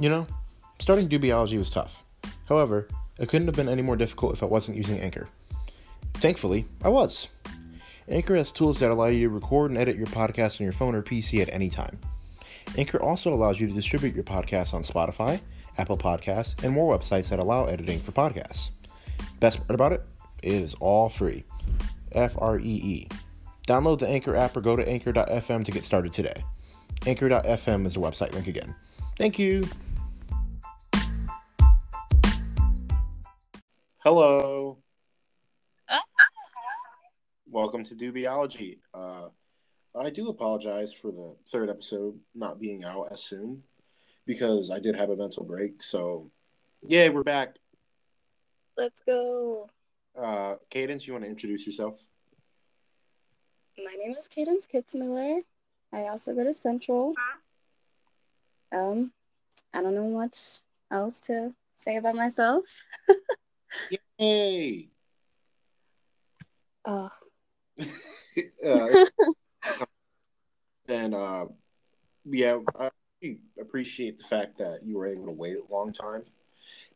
You know, starting Dubiology was tough. However, it couldn't have been any more difficult if I wasn't using Anchor. Thankfully, I was. Anchor has tools that allow you to record and edit your podcast on your phone or PC at any time. Anchor also allows you to distribute your podcast on Spotify, Apple Podcasts, and more websites that allow editing for podcasts. Best part about it, it is all free. F R E E. Download the Anchor app or go to anchor.fm to get started today. Anchor.fm is the website link again. Thank you. Hello. Welcome to Dubiology. Uh, I do apologize for the third episode not being out as soon because I did have a mental break. So, yeah, we're back. Let's go. Uh, Kaydence, you want to introduce yourself? My name is Kaydence Kitzmiller. I also go to Central. Um, I don't know much else to say about myself. Yay! Oh, uh, and uh, yeah, I appreciate the fact that you were able to wait a long time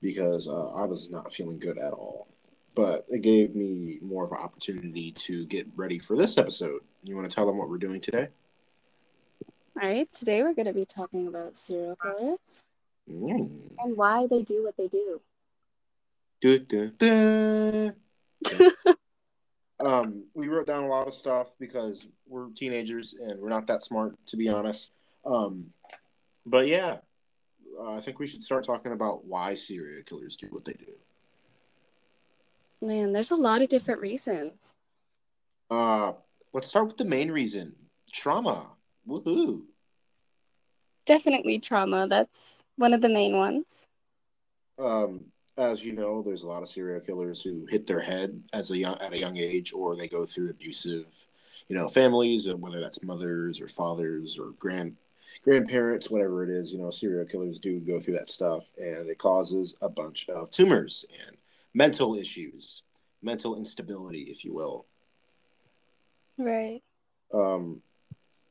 because uh, I was not feeling good at all. But it gave me more of an opportunity to get ready for this episode. You want to tell them what we're doing today? all right. Today we're going to be talking about serial killers Mm. and why they do what they do. Du, du, du. um, we wrote down a lot of stuff because we're teenagers and we're not that smart, to be honest. Um, but yeah, uh, I think we should start talking about why serial killers do what they do. Man, there's a lot of different reasons. Uh, let's start with the main reason: trauma. Woohoo! Definitely trauma. That's one of the main ones. Um, as you know, there's a lot of serial killers who hit their head as a young at a young age, or they go through abusive, you know, families, and whether that's mothers or fathers or grand grandparents, whatever it is. You know, serial killers do go through that stuff, and it causes a bunch of tumors and mental issues, mental instability, if you will. Right. Um,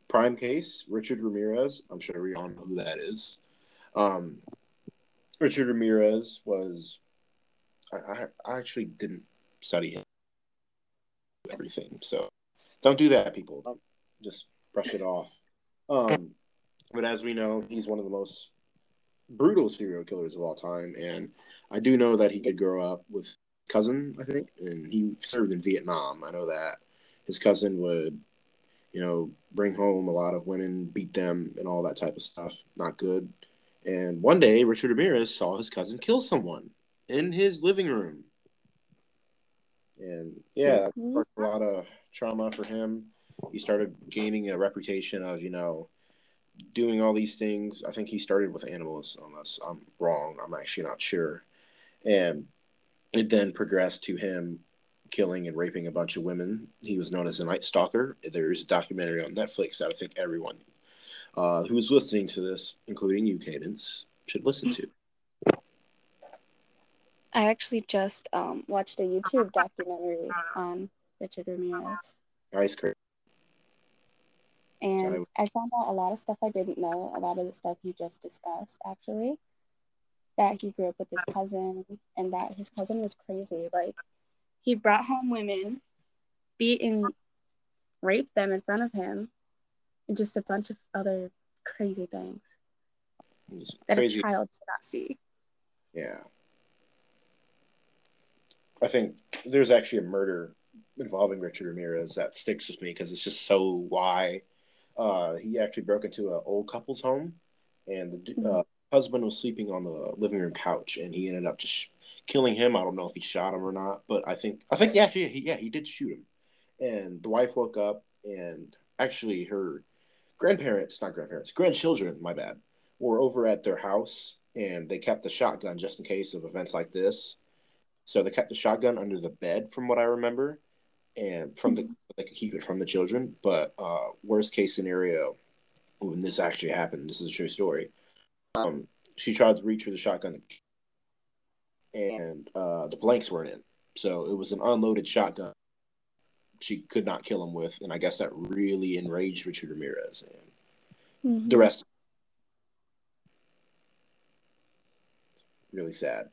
prime case, Richard Ramirez. I'm sure we all know who that is. Um, Richard Ramirez was. I, I, I actually didn't study him everything, so don't do that, people. Just brush it off. Um, but as we know, he's one of the most brutal serial killers of all time, and I do know that he did grow up with cousin, I think, and he served in Vietnam. I know that his cousin would you know, bring home a lot of women, beat them, and all that type of stuff. Not good. And one day, Richard Ramirez saw his cousin kill someone in his living room. And yeah, Mhm. sparked a lot of trauma for him. He started gaining a reputation of, you know, doing all these things. I think he started with animals, unless I'm wrong. I'm actually not sure. And it then progressed to him killing and raping a bunch of women. He was known as a Night Stalker. There's a documentary on Netflix that I think everyone uh, who's listening to this, including you, Kaydence, should listen to. I actually just um, watched a YouTube documentary on Richard Ramirez. Ice cream. And I found out a lot of stuff I didn't know, a lot of the stuff you just discussed, actually. That he grew up with his cousin and that his cousin was crazy. Like, he brought home women, beat and raped them in front of him, and just a bunch of other crazy things It's that crazy. a child should not see. Yeah. I think there's actually a murder involving Richard Ramirez that sticks with me because it's just so why. Uh, he actually broke into an old couple's home, and the d- uh, husband was sleeping on the living room couch, and he ended up just killing him. I don't know if he shot him or not, but I think I think yeah, he, yeah, he did shoot him. And the wife woke up, and actually, her grandparents, not grandparents, grandchildren, my bad, were over at their house, and they kept the shotgun just in case of events like this. So they kept the shotgun under the bed, from what I remember, and from the they could keep it from the children. But uh, worst case scenario, when this actually happened, this is a true story. Um, she tried to reach for the shotgun, and uh, the blanks weren't in, so it was an unloaded shotgun. She could not kill him with, and I guess that really enraged Richard Ramirez. And Mhm. the rest, really sad.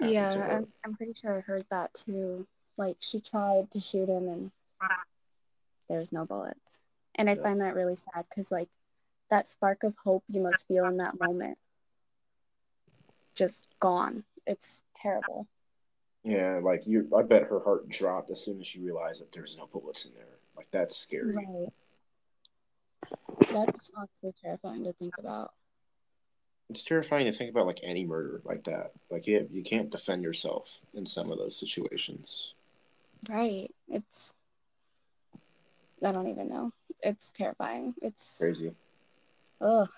Yeah, I'm, I'm pretty sure I heard that too. Like she tried to shoot him and there's no bullets. And I yeah. find that really sad because like that spark of hope you must feel in that moment just gone. It's terrible. Yeah, like you I bet her heart dropped as soon as she realized that there's no bullets in there. Like that's scary. Right. That's honestly terrifying to think about. It's terrifying to think about like any murder like that. Like you you can't defend yourself in some of those situations. Right. It's I don't even know. It's terrifying. It's crazy. Ugh.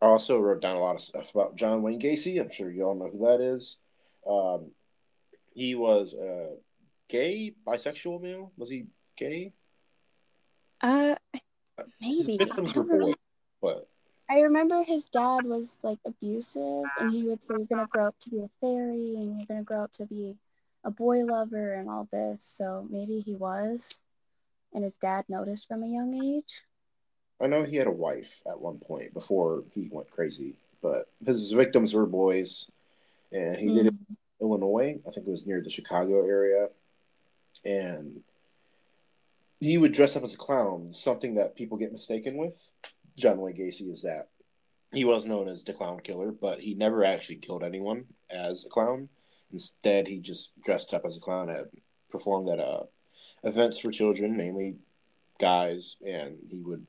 I also wrote down a lot of stuff about John Wayne Gacy. I'm sure you all know who that is. Um, he was a gay, bisexual male. Was he gay? Uh, maybe. His victims were boys, but I remember his dad was like abusive, and he would say, "You're gonna grow up to be a fairy, and you're gonna grow up to be a boy lover, and all this." So maybe he was, and his dad noticed from a young age. I know he had a wife at one point before he went crazy, but his victims were boys, and he mm. did it Illinois. I think it was near the Chicago area, and he would dress up as a clown, something that people get mistaken with. John Wayne Gacy is that he was known as the clown killer, but he never actually killed anyone as a clown. Instead, he just dressed up as a clown and performed at uh, events for children, mainly guys, and he would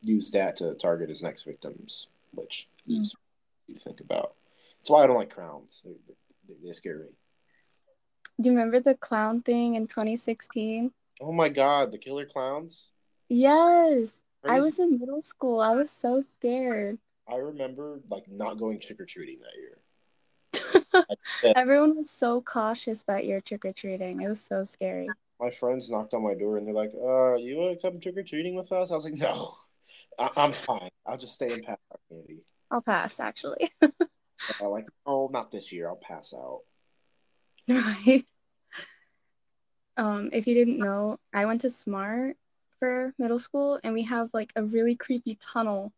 use that to target his next victims, which mm. is to think about. That's why I don't like clowns. They, they, scare me. Do you remember the clown thing in 2016? Oh my god, the killer clowns? Yes. I was in middle school. I was so scared. I remember like not going trick or treating that year. Everyone was so cautious that year trick or treating. It was so scary. My friends knocked on my door and they're like, "Uh, you want to come trick or treating with us?" I was like, "No." I- am fine. I'll just stay in pass candy. I'll pass, actually. uh, like, oh, not this year. I'll pass out. Right. Um, if you didn't know, I went to Smart for middle school, and we have like a really creepy tunnel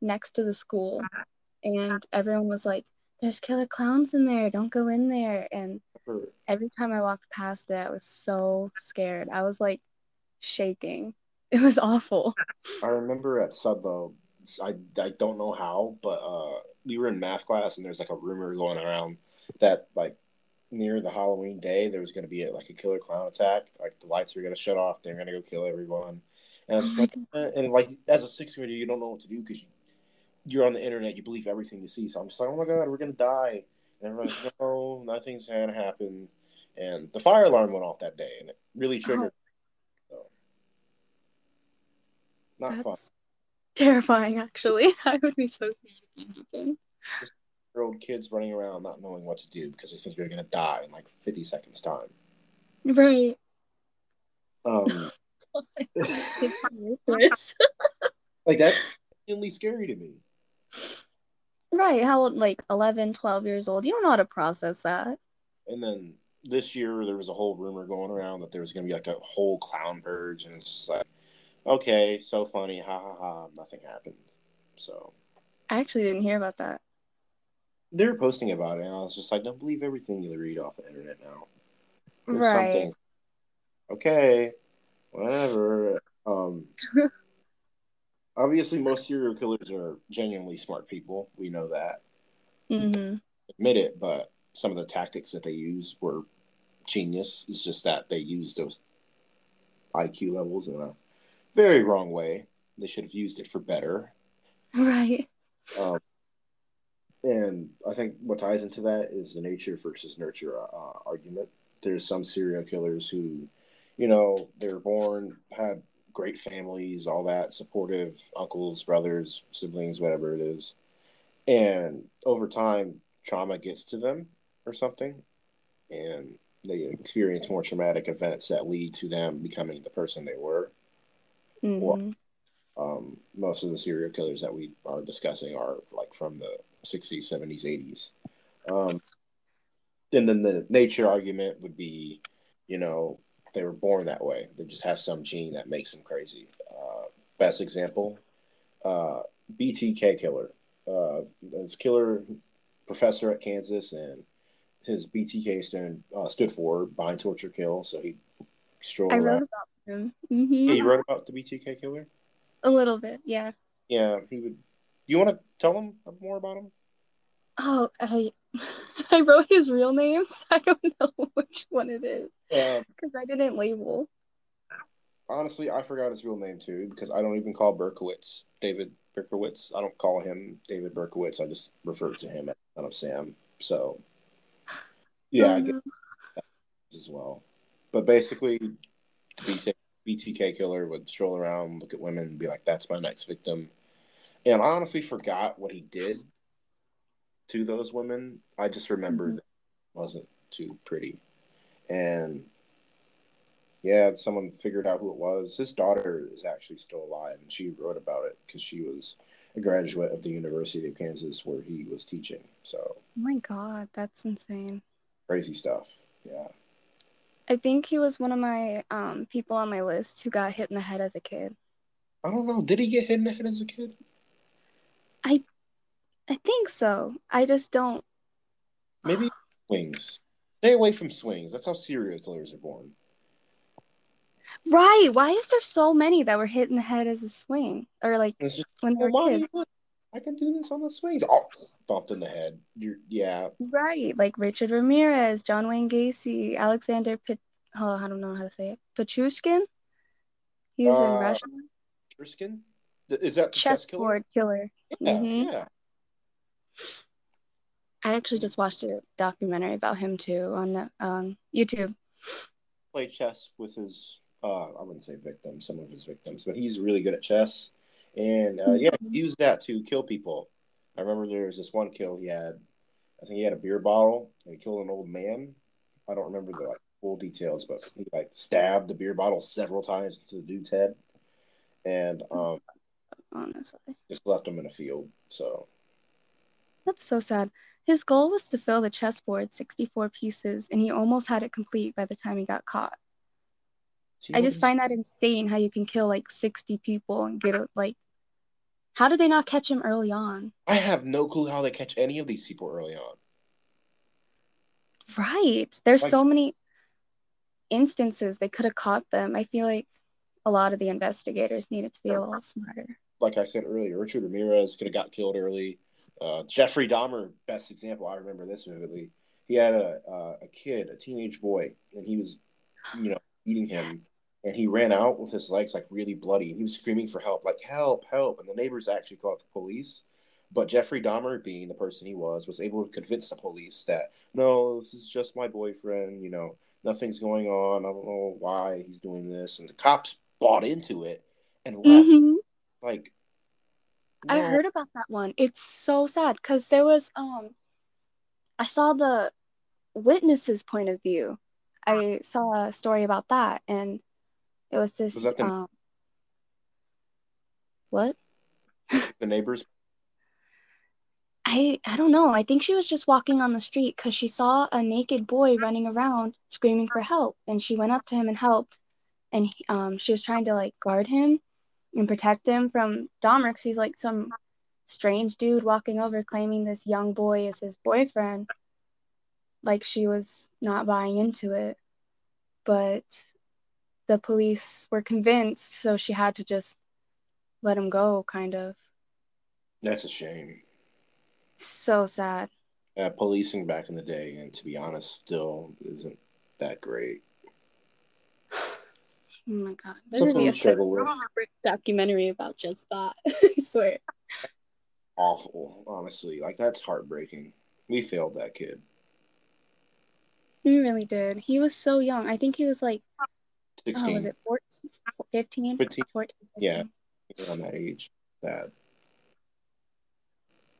next to the school, and everyone was like, "There's killer clowns in there. Don't go in there." And every time I walked past it, I was so scared. I was like shaking. It was awful. I remember at Sudlow, I, I don't know how, but uh, we were in math class and there's like a rumor going around that like near the Halloween day there was going to be a, like a killer clown attack. Like the lights were going to shut off, they're going to go kill everyone. And it's oh like, eh, and like as a sixth grader, you don't know what to do because you, you're on the internet, you believe everything you see. So I'm just like, oh my god, we're gonna die. And everyone's like, no, nothing's gonna happen. And the fire alarm went off that day, and it really oh. triggered not That's fun. Terrifying, actually. I would be so scared Year old kids running around not knowing what to do because they think they're gonna die in like fifty seconds time. Right. Um. like that's really scary to me. Right. How old? Like 11, 12 years old. You don't know how to process that. And then this year there was a whole rumor going around that there was going to be like a whole clown purge, and it's just like okay, so funny, ha ha ha. Nothing happened. So I actually didn't hear about that. They were posting about it, and I was just like, don't believe everything you read off the internet now. There's right. Things. Okay, whatever. Um, obviously, most serial killers are genuinely smart people. We know that. Mm-hmm. Admit it, but some of the tactics that they use were genius. It's just that they used those IQ levels in a very wrong way. They should have used it for better. Right. Um, and I think what ties into that is the nature versus nurture uh, argument. There's some serial killers who, you know, they were born, had great families, all that, supportive uncles, brothers, siblings, whatever it is. And over time, trauma gets to them or something. And they experience more traumatic events that lead to them becoming the person they were. Mm-hmm. Um, most of the serial killers that we are discussing are like from the 60s, 70s, 80s. Um, and then the nature argument would be, you know, they were born that way. They just have some gene that makes them crazy. Uh, best example, uh, BTK killer. Uh, this killer professor at Kansas, and his BTK stand uh, stood for Bind, Torture, Kill. So he strolled I wrote about him. hmm Yeah, you wrote about the BTK killer. A little bit, yeah. Yeah, he would. Do You want to tell him more about him? Oh, I I wrote his real name, so I don't know which one it is Uh, because I didn't label. honestly, I forgot his real name too because I don't even call Berkowitz David Berkowitz. I don't call him David Berkowitz. I just refer to him as son of Sam. So, yeah, I Oh, get as well. But basically, the BTK, BTK killer would stroll around, look at women, and be like, "That's my next victim." And I honestly forgot what he did to those women. I just remembered Mhm. that it wasn't too pretty. And yeah, someone figured out who it was. His daughter is actually still alive, and she wrote about it because she was a graduate of the University of Kansas where he was teaching. So Oh my God, that's insane. crazy stuff. Yeah. I think he was one of my um people on my list who got hit in the head as a kid. I don't know. Did he get hit in the head as a kid? I I think so. I just don't. Maybe swings. Stay away from swings. That's how serial killers are born. Right. Why is there so many that were hit in the head as a swing or like when they were kids? You look? I can do this on the swings. Oh, bumped in the head. You're, yeah. Right. Like Richard Ramirez, John Wayne Gacy, Alexander Pit. Oh, I don't know how to say it. Pichushkin. He was in Uh, Russia. Triskin? Th- Is that the chess killer? Chessboard killer. Yeah, Mhm. yeah. I actually just watched a documentary about him too on um, YouTube. Played chess with his, uh, I wouldn't say victims, some of his victims, but he's really good at chess. And uh, yeah, he used that to kill people. I remember there was this one kill he had. I think he had a beer bottle and he killed an old man. I don't remember the like full details, but he like stabbed the beer bottle several times into the dude's head, and um, Honestly, just left him in a field. So that's so sad. His goal was to fill the chessboard 64 pieces, and he almost had it complete by the time he got caught. See, I just find that insane how you can kill like 60 people and get like. How did they not catch him early on? I have no clue how they catch any of these people early on. Right. There's Like- so many instances they could have caught them. I feel like a lot of the investigators needed to be a little smarter. Like I said earlier, Richard Ramirez could have got killed early. Uh, Jeffrey Dahmer, best example. I remember this vividly. He had a uh, a kid, a teenage boy, and he was, you know, eating him, and he ran out with his legs like really bloody, and he was screaming for help, like help, help, and the neighbors actually called the police. But Jeffrey Dahmer, being the person he was, was able to convince the police that no, this is just my boyfriend. You know, nothing's going on. I don't know why he's doing this, and the cops bought into it and left. Mhm. Like, I heard about that one. It's so sad because there was um I saw the witness's point of view. I saw a story about that and it was this Was that the- um what? the neighbors. I I don't know. I think she was just walking on the street because she saw a naked boy running around screaming for help, and she went up to him and helped, and he, um she was trying to like guard him and protect him from Dahmer because he's like some strange dude walking over claiming this young boy is his boyfriend. Like she was not buying into it, but the police were convinced, so she had to just let him go, kind of. That's a shame. So sad. Uh, policing back in the day, and to be honest, still isn't that great. Oh my god. There Something should be a struggle with. separate documentary about just that. I swear. Awful, honestly. Like that's heartbreaking. We failed that kid. We really did. He was so young. I think he was like, oh, Sixteen, was it 14, 15? 15. 14, Yeah. around that age. Sad.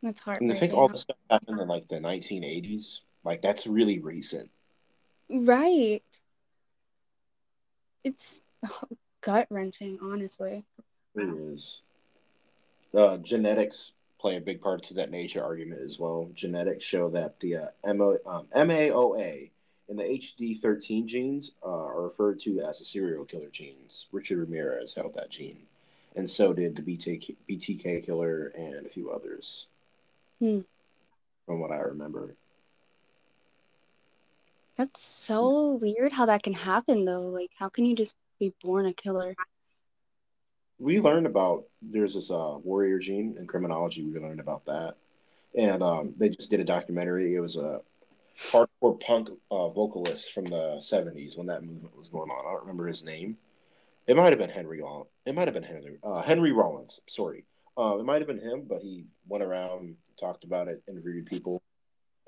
That's hard. And to think all the stuff happened in like the 1980s, like that's really recent. Right. It's gut wrenching, honestly. It is. Uh, genetics play a big part to that nature argument as well. Genetics show that the uh, MO, um, MAOA and the HD13 genes uh, are referred to as the serial killer genes. Richard Ramirez held that gene, and so did the BTK, BTK killer and a few others. Hmm. from what I remember. That's so weird how that can happen though. Like how can you just be born a killer? We learned about there's this uh, warrior gene in criminology. We learned about that, and um, they just did a documentary. It was a hardcore punk uh, vocalist from the '70s when that movement was going on. I don't remember his name. It might have been Henry. It might have been Henry. Uh, Henry Rollins. Sorry, uh, it might have been him, but he went around, talked about it, interviewed people,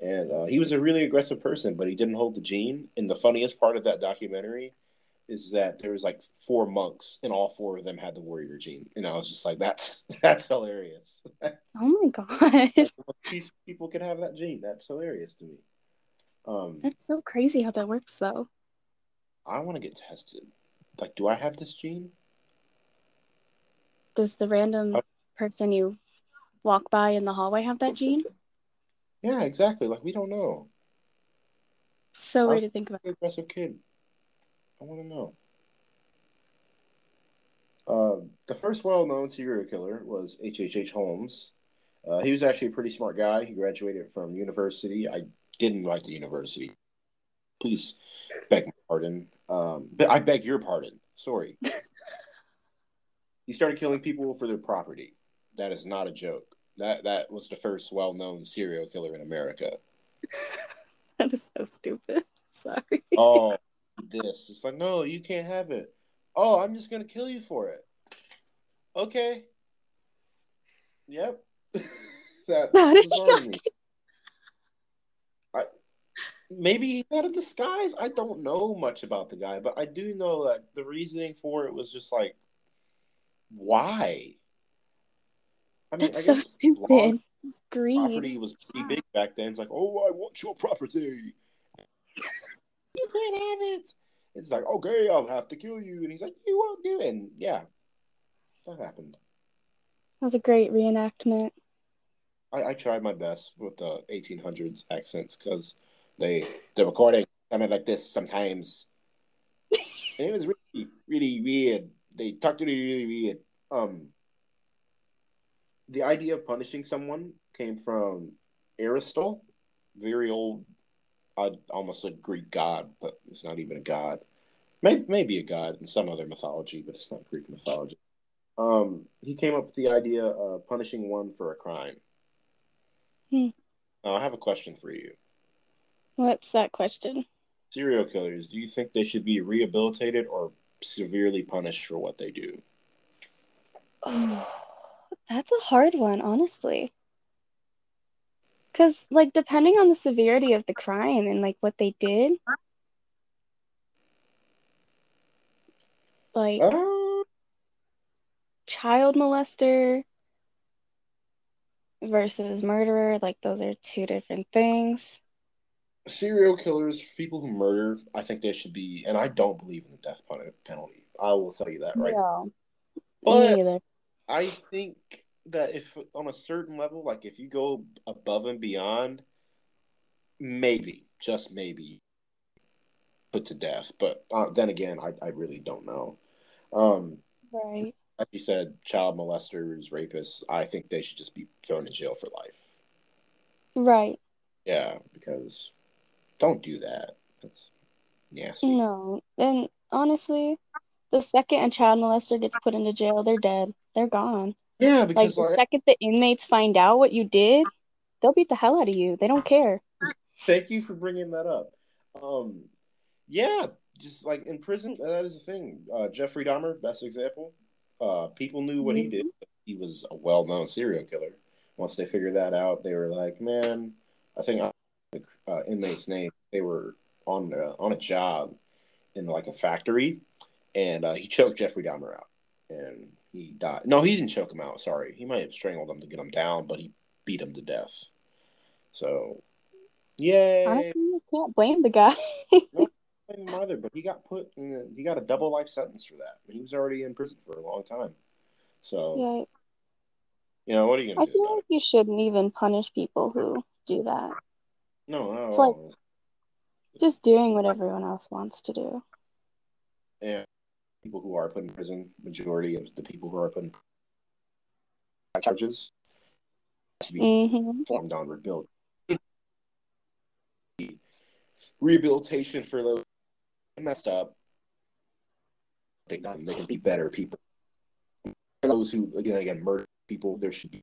and uh, he was a really aggressive person. But he didn't hold the gene. And the funniest part of that documentary is that there was like four monks, and all four of them had the warrior gene. And I was just like, that's that's hilarious. oh my god! These people can have that gene. That's hilarious to me. Um, that's so crazy how that works, though. I want to get tested. Like, do I have this gene? Does the random person you walk by in the hallway have that gene? Yeah, exactly. Like we don't know. So weird to think about. Aggressive kid. I want to know. Uh, the first well-known serial killer was H. H. H. Holmes. Uh, he was actually a pretty smart guy. He graduated from university. I didn't like the university. Please beg my pardon. Um, but I beg your pardon. Sorry. he started killing people for their property. That is not a joke. That that was the first well-known serial killer in America. that is so stupid. Sorry. Oh, this. It's like, no, you can't have it. Oh, I'm just gonna kill you for it. Okay. Yep. that, that is maybe he had a disguise. I don't know much about the guy, but I do know that the reasoning for it was just like, why? I mean, That's I so stupid. Greed. Property was pretty big back then. It's like, oh, I want your property you can't have it. It's like, okay, I'll have to kill you. And he's like, you won't do it. And yeah, that happened. That was a great reenactment. I, I tried my best with the 1800s accents because they the recording sounded like this sometimes. it was really, really weird. They talked to me really weird. Um, the idea of punishing someone came from Aristotle, very old I'd almost a Greek god, but it's not even a god. Maybe, maybe a god in some other mythology, but it's not Greek mythology. Um, he came up with the idea of punishing one for a crime. Hmm. Now, I have a question for you. What's that question? Serial killers, do you think they should be rehabilitated or severely punished for what they do? Oh, that's a hard one, honestly. Because, like, depending on the severity of the crime and, like, what they did, like, uh... child molester versus murderer, like, those are two different things. Serial killers, people who murder, I think they should be, and I don't believe in the death penalty. I will tell you that right. No, but I think that if on a certain level, like if you go above and beyond, maybe, just maybe, put to death. But uh, then again, I, I really don't know. Um, right. Like you said, child molesters, rapists, I think they should just be thrown in jail for life. Right. Yeah, because don't do that. That's nasty. No. And honestly, the second a child molester gets put into jail, they're dead. They're gone. Yeah, because like the like, second the inmates find out what you did, they'll beat the hell out of you. They don't care. Thank you for bringing that up. Um, yeah, just like in prison, that is the thing. Uh, Jeffrey Dahmer, best example. Uh, people knew what mm-hmm. he did. He was a well-known serial killer. Once they figured that out, they were like, "Man, I think the uh, inmate's name." They were on a, on a job in like a factory, and uh, he choked Jeffrey Dahmer out, and he died. No, he didn't choke him out. Sorry, he might have strangled him to get him down, but he beat him to death. So, yeah. Honestly, you can't blame the guy. no, blame him either. But he got put in. A, he got a double life sentence for that. He was already in prison for a long time. So, yeah. You know what are you gonna I do? I feel like it? you shouldn't even punish people who do that. No, no. It's like just doing what everyone else wants to do. Yeah people who are put in prison, majority of the people who are put in charges to be mm-hmm. formed on rebuilt. rehabilitation for those messed up. They can, they can be better people. For those who again again murder people, there should be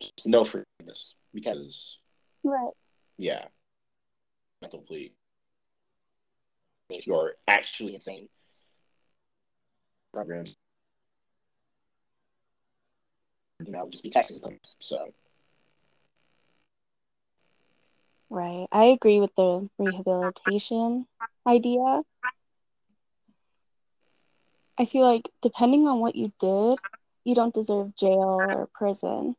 just no forgiveness because Right. Yeah, mental plea. If you are actually insane, programs that would just be Texas. So Right. I agree with the rehabilitation idea. I feel like depending on what you did, you don't deserve jail or prison.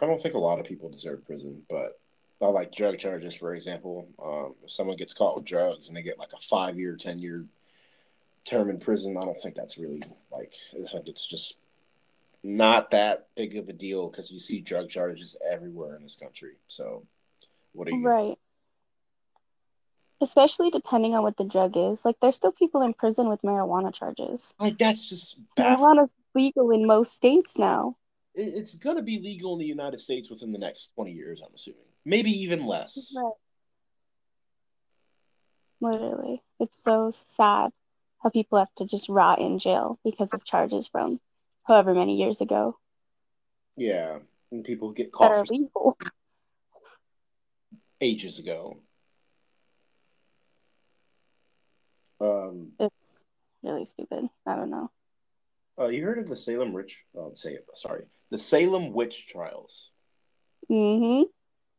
I don't think a lot of people deserve prison, but I like drug charges, for example. Um, if someone gets caught with drugs and they get like a five year, 10 year term in prison, I don't think that's really like, I think it's just not that big of a deal because you see drug charges everywhere in this country. So, what are you? Right. Especially depending on what the drug is. Like, there's still people in prison with marijuana charges. Like, that's just baffling. Marijuana's legal in most states now. It- It's going to be legal in the United States within the next 20 years, I'm assuming. Maybe even less. Right. Literally. It's so sad how people have to just rot in jail because of charges from however many years ago Yeah. And people get that caught are legal. ages ago. Um, It's really stupid. I don't know. Uh, you heard of the Salem Witch? Oh, say sorry, the Salem Witch Trials. Mm-hmm.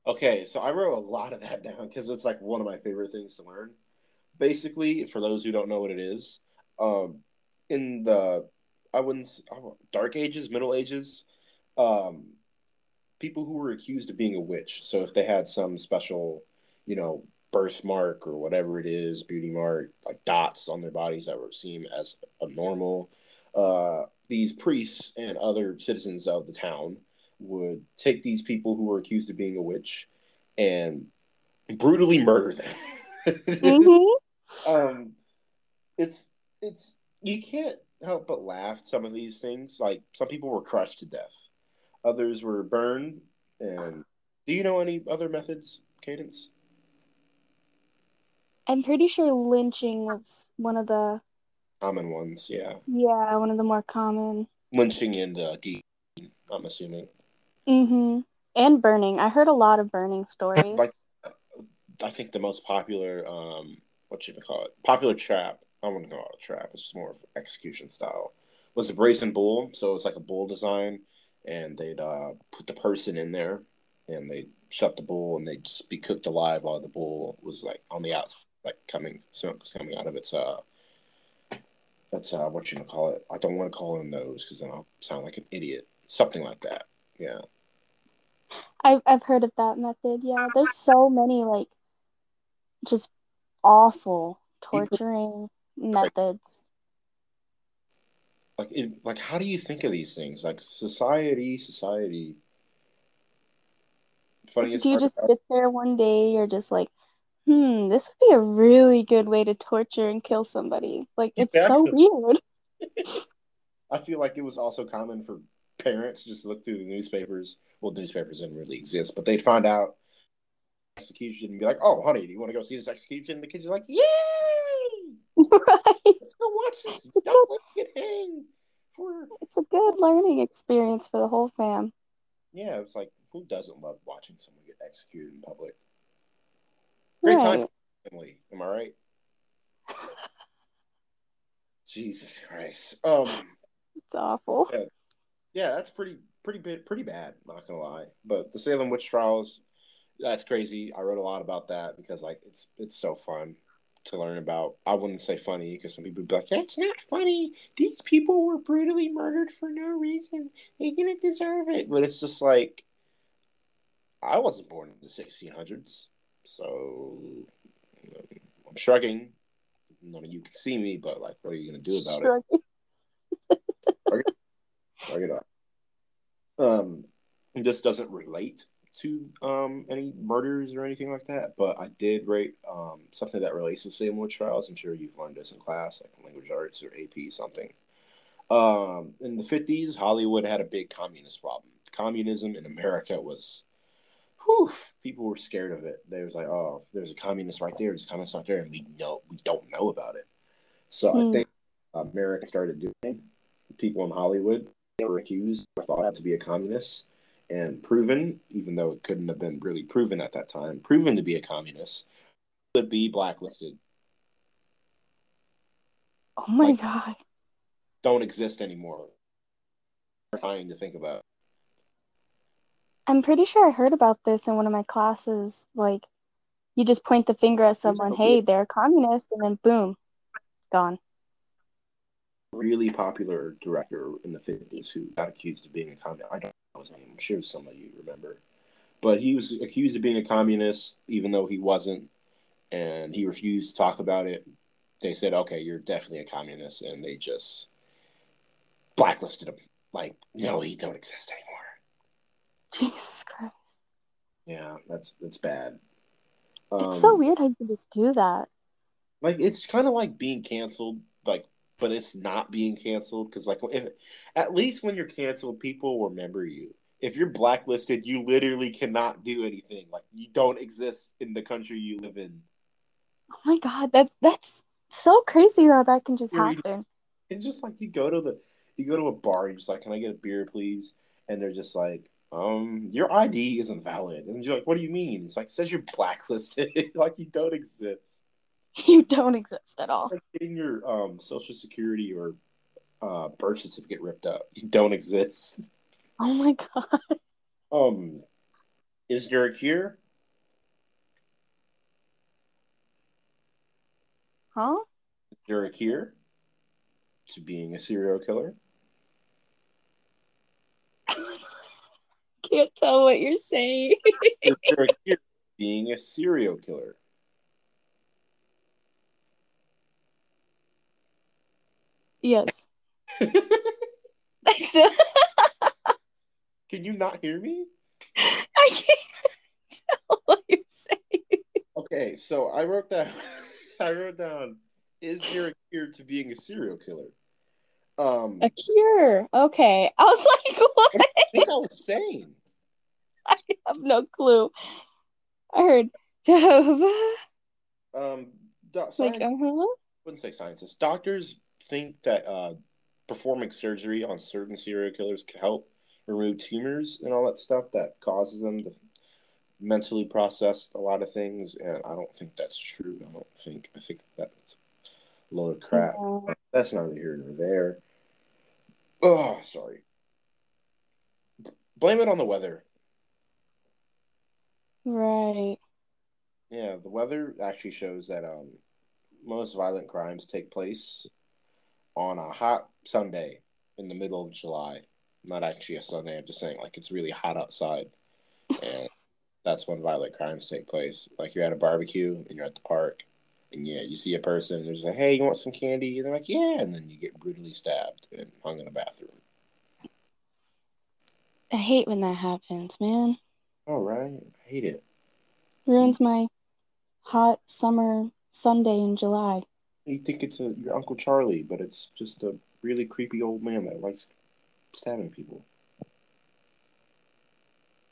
Okay, so I wrote a lot of that down because it's like one of my favorite things to learn. Basically, for those who don't know what it is, um, in the I wouldn't s- I won't- Dark Ages, Middle Ages, um, people who were accused of being a witch. So if they had some special, you know, birthmark or whatever it is, beauty mark, like dots on their bodies that were seen as abnormal, uh, these priests and other citizens of the town would take these people who were accused of being a witch and brutally murder them. Mm-hmm. um, it's it's you can't help but laugh some of these things. Like some people were crushed to death, others were burned. And do you know any other methods, Kaydence? I'm pretty sure lynching was one of the Common ones, yeah. yeah, one of the more common. Lynching and uh, guillotine. I'm assuming. Mm-hmm. And burning. I heard a lot of burning stories. Like, I think the most popular, um, what should we call it? Popular trap. I wouldn't call it a trap. It's just more of execution style. Was the brazen bull. So it's like a bull design, and they'd uh, put the person in there, and they'd shut the bull, and they'd just be cooked alive while the bull was like on the outside, like coming smoke was coming out of its uh. That's uh, what you call it. I don't want to call it a nose because then I'll sound like an idiot. Something like that. Yeah. I've I've heard of that method. Yeah, there's so many like just awful torturing methods. like it, like how do you think of these things like society society funniest Do you just sit there one day, you're just like, hmm, this would be a really good way to torture and kill somebody. Like it's so weird. i feel like it was also common for parents to just look through the newspapers well newspapers didn't really exist but they'd find out execution and be like oh honey do you want to go see this execution the kids are like yay right. let's go watch this It's a young lady get hanged for It's a good learning experience for the whole fam. yeah it's like who doesn't love watching someone get executed in public great time Right. for family am i right jesus christ um It's awful. yeah, that's pretty pretty bit pretty bad. Not gonna lie, but the Salem witch trials, that's crazy. I wrote a lot about that because like it's it's so fun to learn about. I wouldn't say funny because some people would be like, "That's not funny. These people were brutally murdered for no reason. They didn't deserve it." But it's just like I wasn't born in the 1600s, so um, I'm shrugging. None of you can see me, but like, what are you gonna do about it? Shrugging. Shrug it off. Um, this doesn't relate to um any murders or anything like that, but I did rate um something that relates to witch trials. I'm sure you've learned this in class, like language arts or AP something. Um, in the 50s, Hollywood had a big communist problem. Communism in America was, whew, people were scared of it. They was like, "Oh, there's a communist right there. There's a communist right there," and we know we don't know about it. So I Hmm. think America started doing. it. People in Hollywood they were accused or thought to be a communist and proven, even though it couldn't have been really proven at that time, proven to be a communist, would be blacklisted. Oh my Like- god. Don't exist anymore. Terrifying to think about. I'm pretty sure I heard about this in one of my classes. Like, you just point the finger at someone, hey, they're a communist, and then boom, gone. Really popular director in the fifties who got accused of being a communist. I don't know his name. I'm sure some of you remember, but he was accused of being a communist, even though he wasn't, and he refused to talk about it. They said, "Okay, you're definitely a communist," and they just blacklisted him. Like, no, he don't exist anymore. Jesus Christ. Yeah, that's that's bad. It's so Um, weird how you can just do that. like it's kind of like being canceled like but it's not being canceled because like if, at least when you're canceled people remember you if you're blacklisted you literally cannot do anything like you don't exist in the country you live in Oh my god, that's that's so crazy that that can just happen. it's just like you go to the you go to a bar and you're just like can i get a beer please and they're just like um your id isn't valid and you're like what do you mean it's like it says you're blacklisted like you don't exist You don't exist at all. like getting your um social security or uh birth certificate get ripped up. You don't exist. Oh my god. Um is there a cure? Huh? Is there a cure to being a serial killer? Can't tell what you're saying. Is there a cure to being a serial killer? Yes. Can you not hear me? I can't tell what you're saying. Okay, so I wrote down I wrote down is there a cure to being a serial killer? Um A cure. Okay. I was like, what? I think I was saying. I have no clue. I heard Um doc- like uh-huh. wouldn't say scientists. Doctors think that uh, performing surgery on certain serial killers can help remove tumors and all that stuff that causes them to mentally process a lot of things. And I don't think that's true. I don't think. I think that's a load of crap. Yeah. That's neither here nor there. Oh, sorry. Blame it on the weather. Right. Yeah, the weather actually shows that um, most violent crimes take place on a hot Sunday in the middle of July. Not actually a Sunday, I'm just saying, like, it's really hot outside. And that's when violent crimes take place. Like, you're at a barbecue and you're at the park, and yeah, you see a person, and they're like, hey, you want some candy? And they're like, yeah. And then you get brutally stabbed and hung in a bathroom. I hate when that happens, man. All right. I hate it. Ruins my hot summer Sunday in July. You think it's a, your Uncle Charlie, but it's just a really creepy old man that likes stabbing people.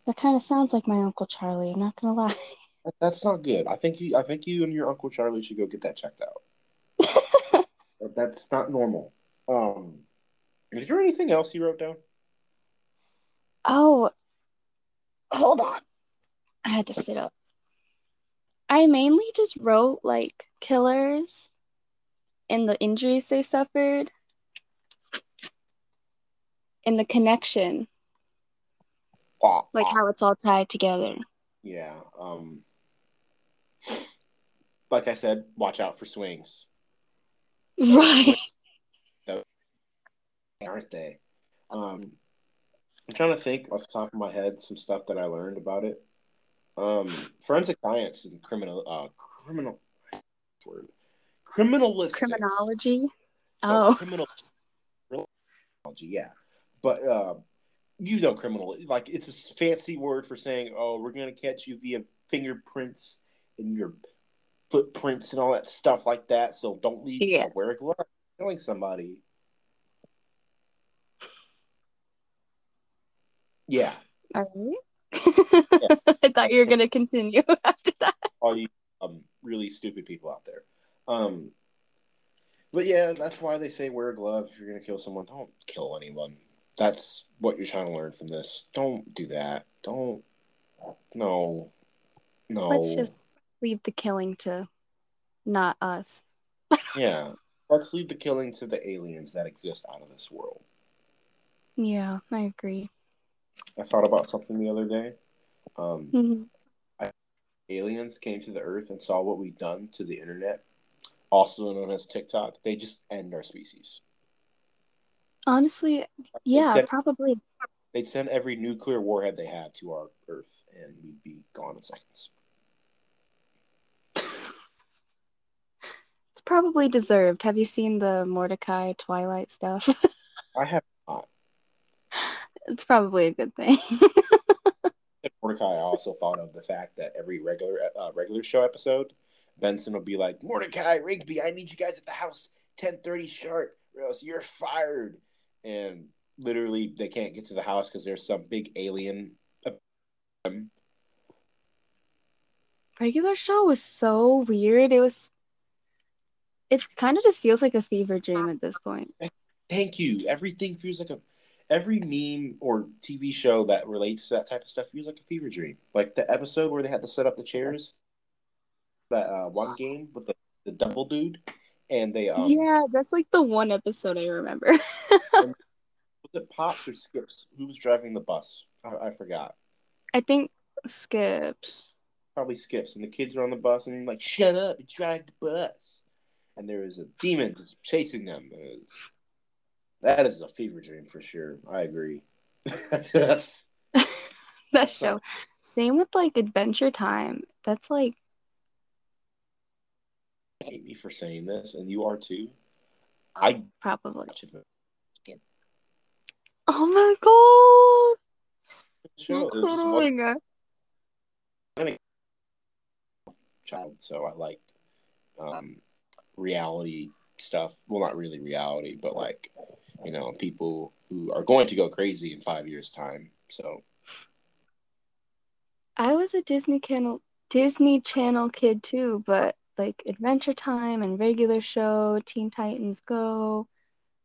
That kind of sounds like my Uncle Charlie, I'm not gonna lie. That's not good. I think you I think you and your Uncle Charlie should go get that checked out. That's not normal. Um is there anything else you wrote down? Oh, hold on. I had to sit up. I mainly just wrote like killers and the injuries they suffered and the connection, like how it's all tied together. yeah. Um like I said, watch out for swings. Right. Aren't they? Um I'm trying to think off the top of my head some stuff that I learned about it. Um forensic science and criminal uh criminal word. Criminalistics. Criminology. No, Oh, criminal criminology, yeah. But uh, you know, criminal like it's a fancy word for saying, "Oh, we're gonna catch you via fingerprints and your footprints and all that stuff like that." So don't leave. Yeah. So wear a glove. Killing somebody. Yeah, all right. I thought you were gonna continue after that. All you um, really stupid people out there. Um, but yeah, that's why they say wear a glove if you're gonna kill someone. Don't kill anyone. That's what you're trying to learn from this. Don't do that. Don't. No. No. Let's just leave the killing to not us. yeah. Let's leave the killing to the aliens that exist out of this world. Yeah, I agree. I thought about something the other day. Um, hmm I, aliens came to the Earth and saw what we've done to the internet, also known as TikTok. They just end our species. Honestly, yeah, send, probably. they'd send every nuclear warhead they had to our Earth, and we'd be gone in seconds. It's probably deserved. Have you seen the Mordecai Twilight stuff? I have. It's probably a good thing. Mordecai I also thought of the fact that every regular uh, regular show episode, Benson will be like, Mordecai, Rigby, I need you guys at the house ten thirty sharp, or else you're fired. And literally, they can't get to the house because there's some big alien. Regular show was so weird. It was. It kind of just feels like a fever dream at this point. Thank you. Everything feels like a. Every meme or TV show that relates to that type of stuff feels like a fever dream. Like the episode where they had to set up the chairs, that uh, one game with the, the double dude, and they um Yeah, that's like the one episode I remember. was it pops or skips? Who was driving the bus? I, I forgot. I think Skips. Probably skips, and the kids are on the bus, and like, shut up and drive the bus. And there is a demon chasing them. It was- that is a fever dream for sure. I agree. That's That So- show. Same with like Adventure Time. That's like hate me for saying this, and you are too. I probably. Oh my god! Show. Was just child, so I liked um, reality stuff. Well, not really reality, but like you know, people who are going to go crazy in five years' time. So I was a Disney Channel Disney Channel kid too, but like Adventure Time and regular show, Teen Titans Go,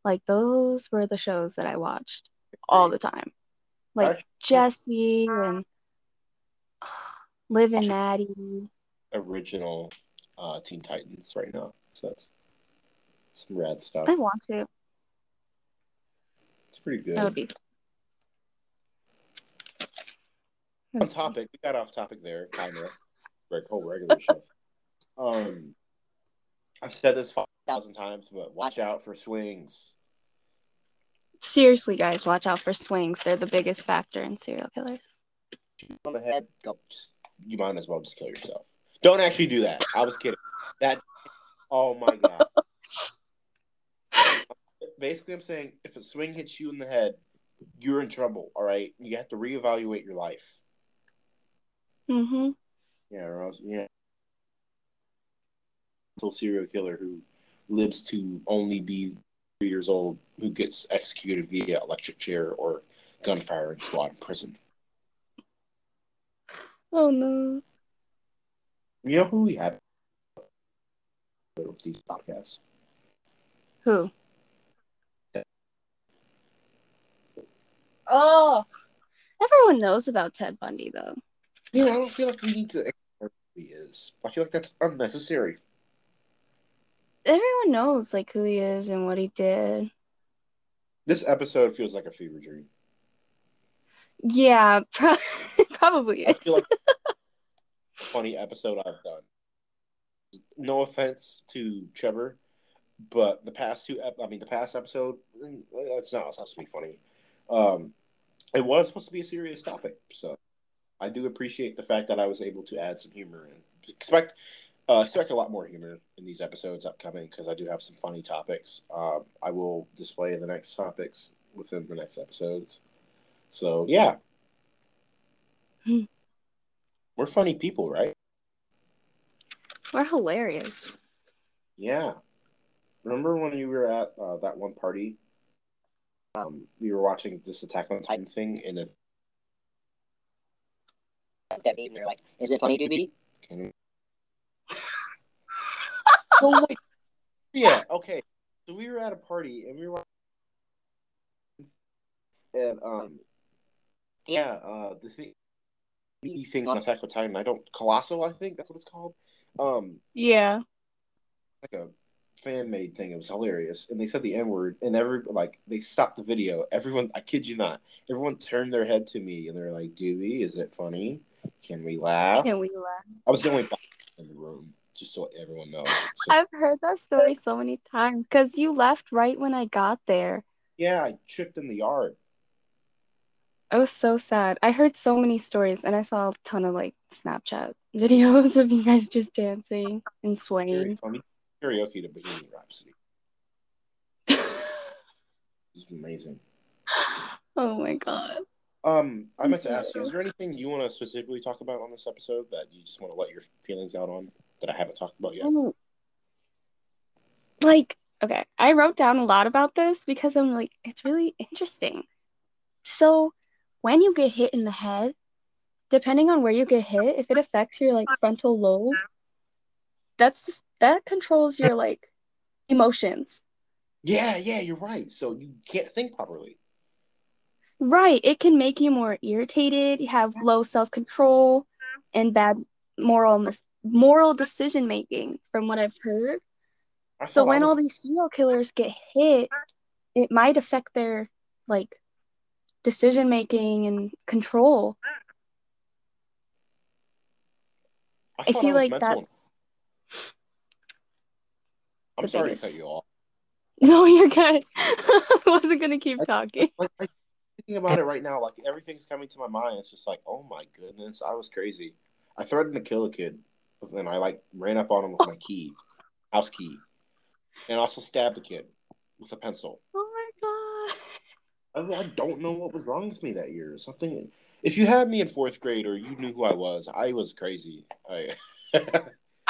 like those were the shows that I watched all the time. Like Actually- Jesse and Liv and Maddie. original uh, Teen Titans right now. So that's some rad stuff. I want to. It's pretty good. That would be. on topic. We got off topic there, kind of. Like whole regular show. Um, I've said this five thousand times, but watch out for swings. Seriously, guys, watch out for swings. They're the biggest factor in serial killers. On the head. You might as well just kill yourself. Don't actually do that. I was kidding. That. Oh my god. Basically, I'm saying if a swing hits you in the head, you're in trouble. All right, you have to reevaluate your life. Mm-hmm. Yeah, or else, yeah. Serial killer who lives to only be three years old, who gets executed via electric chair or gunfire and squad in prison. Oh no. You know who we have with these podcasts? Who? Oh. Everyone knows about Ted Bundy though. Yeah, I don't feel like we need to explain who he is. I feel like that's unnecessary. Everyone knows like who he is and what he did. This episode feels like a fever dream. Yeah, pro- probably I is. feel like funny episode I've done. No offense to Trevor, but the past two, ep- I mean, the past episode, mm, that's not supposed to be funny. Um, it was supposed to be a serious topic, so I do appreciate the fact that I was able to add some humor and expect uh, expect a lot more humor in these episodes upcoming because I do have some funny topics. Um, I will display the next topics within the next episodes. So yeah, Hmm. we're funny people, right? We're hilarious. Yeah. Remember when you were at uh, that one party? Um, we were watching this Attack on Titan thing, and the looked at they're like, "Is it funny, doobie?" Can we? oh wait. Yeah. Okay. So we were at a party and we were, and um, yeah, uh, the thing, the thing on Attack on Titan. I don't Colossal. I think that's what it's called. Um, Yeah. like a fan made thing. It was hilarious, and they said the N word, and every like they stopped the video. Everyone, I kid you not, everyone turned their head to me, and they're like, "Dewey, is it funny? Can we laugh?" Can we laugh? I was the only in the room, just so everyone knows. So, I've heard that story so many times because you left right when I got there. yeah, I tripped in the yard. It was so sad. I heard so many stories and I saw a ton of like Snapchat videos of you guys just dancing and Very swaying. funny karaoke to Bohemian Rhapsody. It's amazing. Oh my God. Um, I meant to ask you. Is there anything you want to specifically talk about on this episode that you just want to let your feelings out on that I haven't talked about yet? Like, okay, I wrote down a lot about this because I'm like, it's really interesting. So, when you get hit in the head, depending on where you get hit, if it affects your like frontal lobe, that's just, that controls your like emotions. Yeah, yeah, you're right. So you can't think properly. Right, it can make you more irritated, you have low self-control, and bad moral mis moral decision making, from what I've heard. So when was- all these serial killers get hit, it might affect their like decision making and control. I, I feel like that's I'm sorry biggest- to cut you off. no, you're good. I wasn't gonna keep I- talking. Like I, thinking about it right now, like everything's coming to my mind. It's just like, oh my goodness, I was crazy. I threatened to kill a kid, but then I like ran up on him with my key, house key, and also stabbed the kid with a pencil. Oh my god. I, I don't know what was wrong with me that year. Something. If you had me in fourth grade or you knew who I was, I was crazy. I.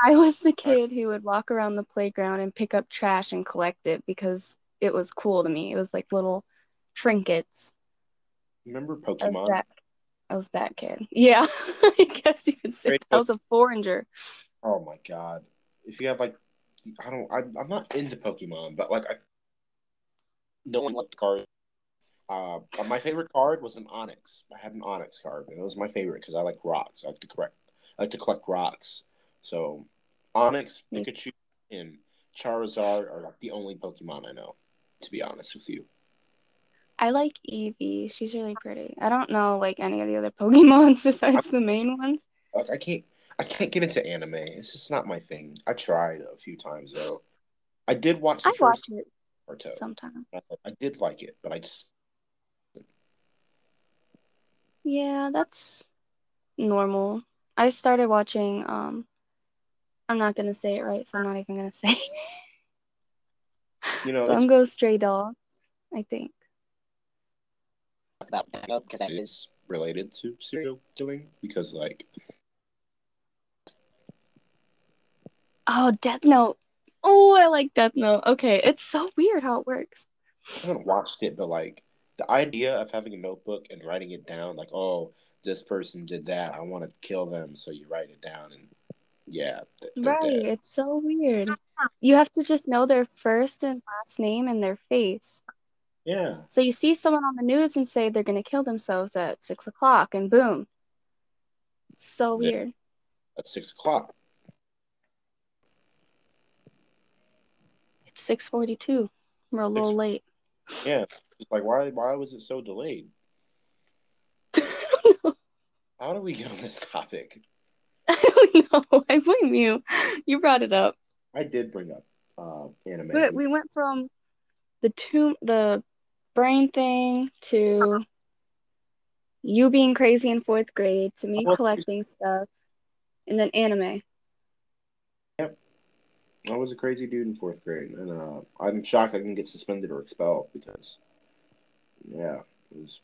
I was the kid who would walk around the playground and pick up trash and collect it because it was cool to me. It was like little trinkets. Remember I was Pokemon? that I was that kid. Yeah, I guess you could say I was a foreigner. Oh my god! If you have like, I don't, I, I'm not into Pokemon, but like, I no one liked the card. Uh, my favorite card was an Onix. I had an Onix card, and it was my favorite because I like rocks. I like to collect, I like to collect rocks. So, Onix, Pikachu, and Charizard are the only Pokemon I know. To be honest with you, I like Eevee. She's really pretty. I don't know like any of the other Pokemons besides the main ones. like I can't, I can't get into anime. It's just not my thing. I tried a few times though. I did watch the I watch first it Naruto. sometimes. I, I did like it, but I just Yeah, that's normal. I started watching um I'm not gonna say it right, so I'm not even gonna say it. you know it's, Bungo Stray Dogs, I think. Talk about Dino because that it is is related to serial killing because like Oh, Death Note. Oh, I like Death Note. Okay, it's so weird how it works. I haven't watched it, but like the idea of having a notebook and writing it down, like oh this person did that, I want to kill them, so you write it down and yeah, Right, dead. it's so weird. You have to just know their first and last name and their face. Yeah, So you see someone on the news and say they're gonna kill themselves at six o'clock, and boom. It's so Yeah. weird. at six o'clock. It's 6:42. We're a little late. Yeah, it's like why why was it so delayed? How do we get on this topic? don't know. I blame you. You brought it up. I did bring up uh, anime. But we went from the tomb, the brain thing to you being crazy in fourth grade to me I collecting stuff, and then anime. Yep. I was a crazy dude in fourth grade, and uh, I'm shocked I didn't get suspended or expelled because, yeah, it was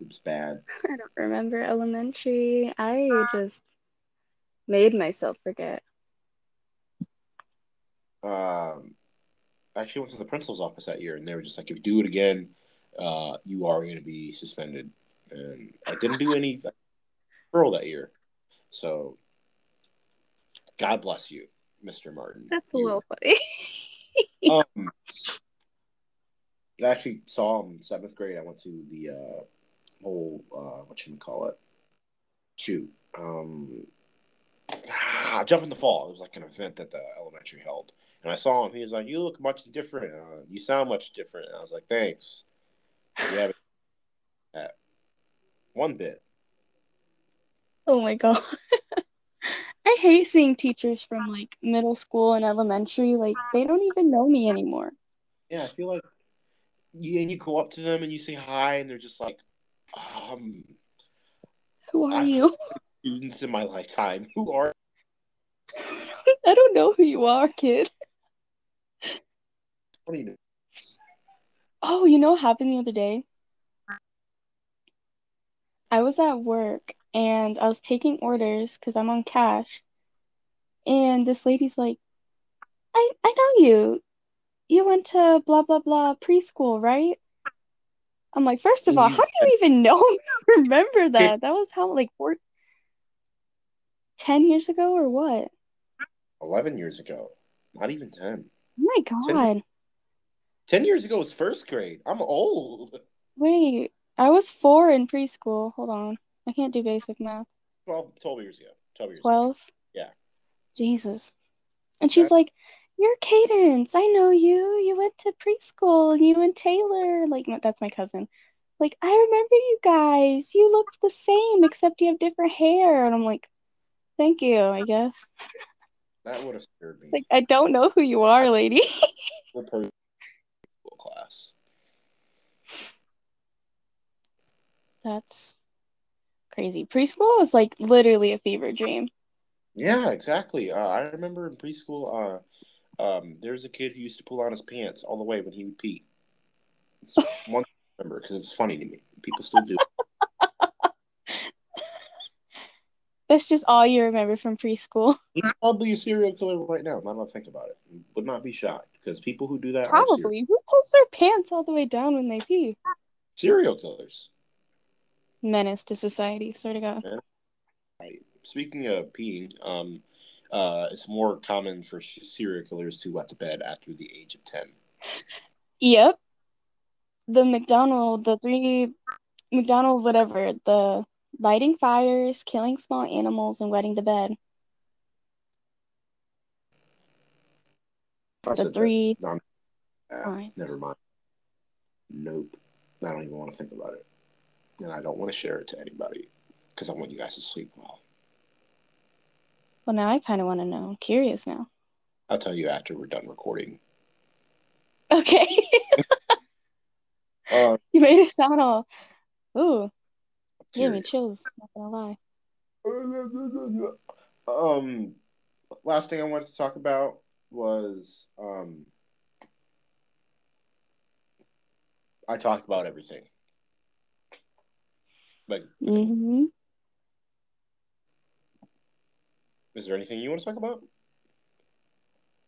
it was bad. I don't remember elementary. I just made myself forget. Um, I actually went to the principal's office that year, and they were just like, "If you do it again, uh, you are going to be suspended." And I didn't do any girl that year. So, God bless you, Mr. Martin. That's a You- little funny. Um, I actually saw him seventh grade. I went to the uh, whole uh, what you call it? Shoot, um, ah, jump in the fall. It was like an event that the elementary held, and I saw him. He was like, "You look much different. Uh, you sound much different." And I was like, "Thanks." Yeah, one bit. oh my god. I hate seeing teachers from like middle school and elementary. Like they don't even know me anymore. Yeah, I feel like you and you go up to them and you say hi, and they're just like, um, Who are I- you? students in my lifetime who are I don't know who you are, kid. what do you know? Oh, you know what happened the other day? I was at work and I was taking orders because I'm on cash. And this lady's like, I, I know you. You went to blah, blah, blah preschool, right? I'm like, first of all, how do you even know remember that? That was how, like, four, 10 years ago or what? 11 years ago. Not even 10. Oh my God. 10 years ago was first grade. I'm old. Wait, I was four in preschool. Hold on. I can't do basic math. 12, 12 years ago. 12 years 12? Yeah. Jesus. And she's like, You're Kaydence. I know you. You went to preschool. You and Taylor. Like, that's my cousin. Like, I remember you guys. You look the same, except you have different hair. And I'm like, Thank you, I guess. That would have scared me. Like, I don't know who you are, lady. Class. That's crazy. Preschool is like literally a fever dream. Yeah, exactly. Uh, I remember in preschool, uh, um, there was a kid who used to pull on his pants all the way when he would pee. It's one remember because it's funny to me. People still do. That's just all you remember from preschool. He's probably a serial killer right now. Now that I think about it, would not be shocked because people who do that Probably. Who pulls their pants all the way down when they pee? serial killers. Menace to society, to God. Right. Speaking of peeing, um, uh, it's more common for serial killers to wet the bed after the age of ten. Yep. The Macdonald, the three Macdonald, whatever, the lighting fires, killing small animals, and wetting the bed. I The three No, signs. never mind. Nope. I don't even want to think about it, and I don't want to share it to anybody because I want you guys to sleep well. Well, now I kind of want to know. I'm curious now. I'll tell you after we're done recording. Okay. Uh, You made it sound all. Ooh, gave me chills. Not gonna lie. um, last thing I wanted to talk about was um, I talked about everything. Like, hmm is there anything you want to talk about?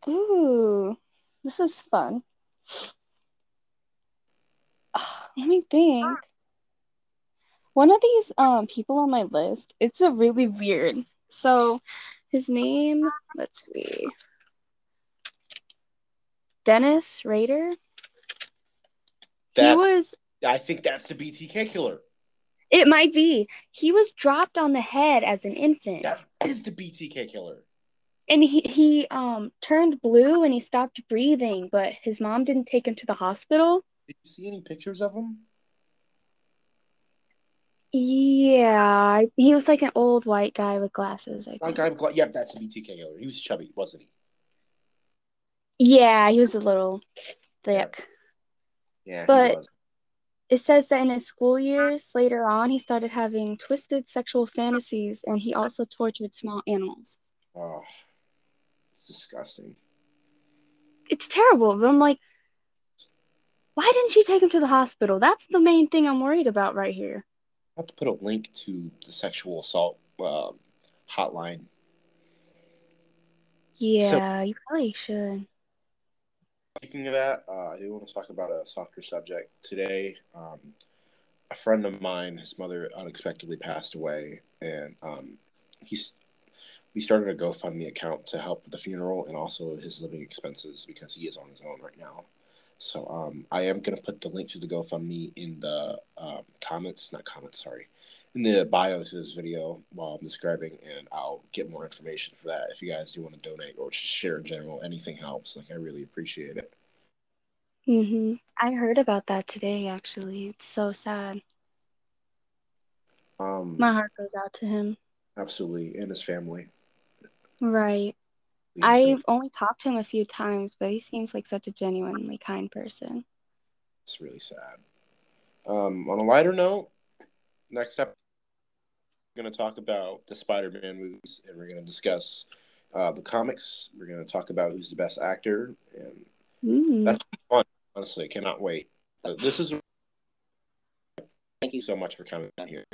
Ooh, this is fun. Let me think. One of these um people on my list, it's a really weird. So his name, let's see. Dennis Rader. He was I think that's the BTK killer. it might be. He was dropped on the head as an infant. That is the BTK killer. And he he um turned blue and he stopped breathing, but his mom didn't take him to the hospital. Did you see any pictures of him? Yeah, he was like an old white guy with glasses, I That think. guy, with gla- yep, that's the BTK killer. He was chubby, wasn't he? Yeah, he was a little thick. Yeah, But- he was. It says that in his school years later on, he started having twisted sexual fantasies and he also tortured small animals. Oh, it's disgusting. It's terrible, but I'm like, why didn't she take him to the hospital? That's the main thing I'm worried about right here. I have to put a link to the sexual assault um, hotline. Yeah, you probably should. Speaking of that, uh, I do want to talk about a softer subject today. Um, a friend of mine, his mother unexpectedly passed away, and um, he's we started a GoFundMe account to help with the funeral and also his living expenses because he is on his own right now. So um, I am gonna put the link to the GoFundMe in the um, comments, not comments, sorry, in the bio to this video while I'm describing, and I'll get more information for that. If you guys do want to donate or share in general, anything helps. Like I really appreciate it. Mhm. I heard about that today. Actually, it's so sad. Um, My heart goes out to him. absolutely, and his family. Right. I've only talked to him a few times, but he seems like such a genuinely kind person. It's really sad. Um, on a lighter note, next up, we're going to talk about the Spider-Man movies, and we're going to discuss uh, the comics. We're going to talk about who's the best actor, and Mm. that's fun. Honestly, I cannot wait. But this is. Thank you so much for coming here.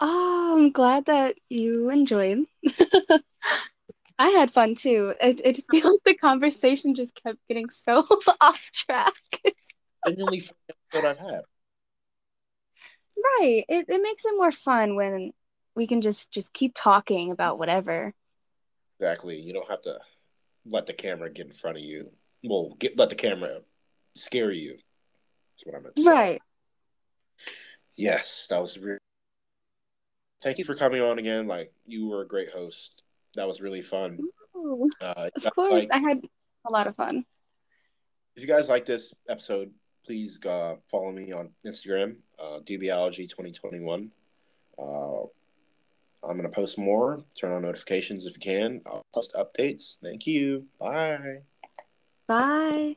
Oh, I'm glad that you enjoyed. I had fun too. It, it just feels like the conversation just kept getting so off track. Genuinely episode I've had. Right. It it makes it more fun when we can just just keep talking about whatever. Exactly. You don't have to let the camera get in front of you. Well, get let the camera scare you. That's what I meant. Right. Yes, that was really. Thank you for coming on again. Like you were a great host. That was really fun. Ooh, Uh, of course, like, I had a lot of fun. if you guys like this episode, please uh, follow me on Instagram, uh, dbiology2021. Uh, I'm gonna post more. Turn on notifications if you can. I'll post updates. Thank you. Bye. Bye.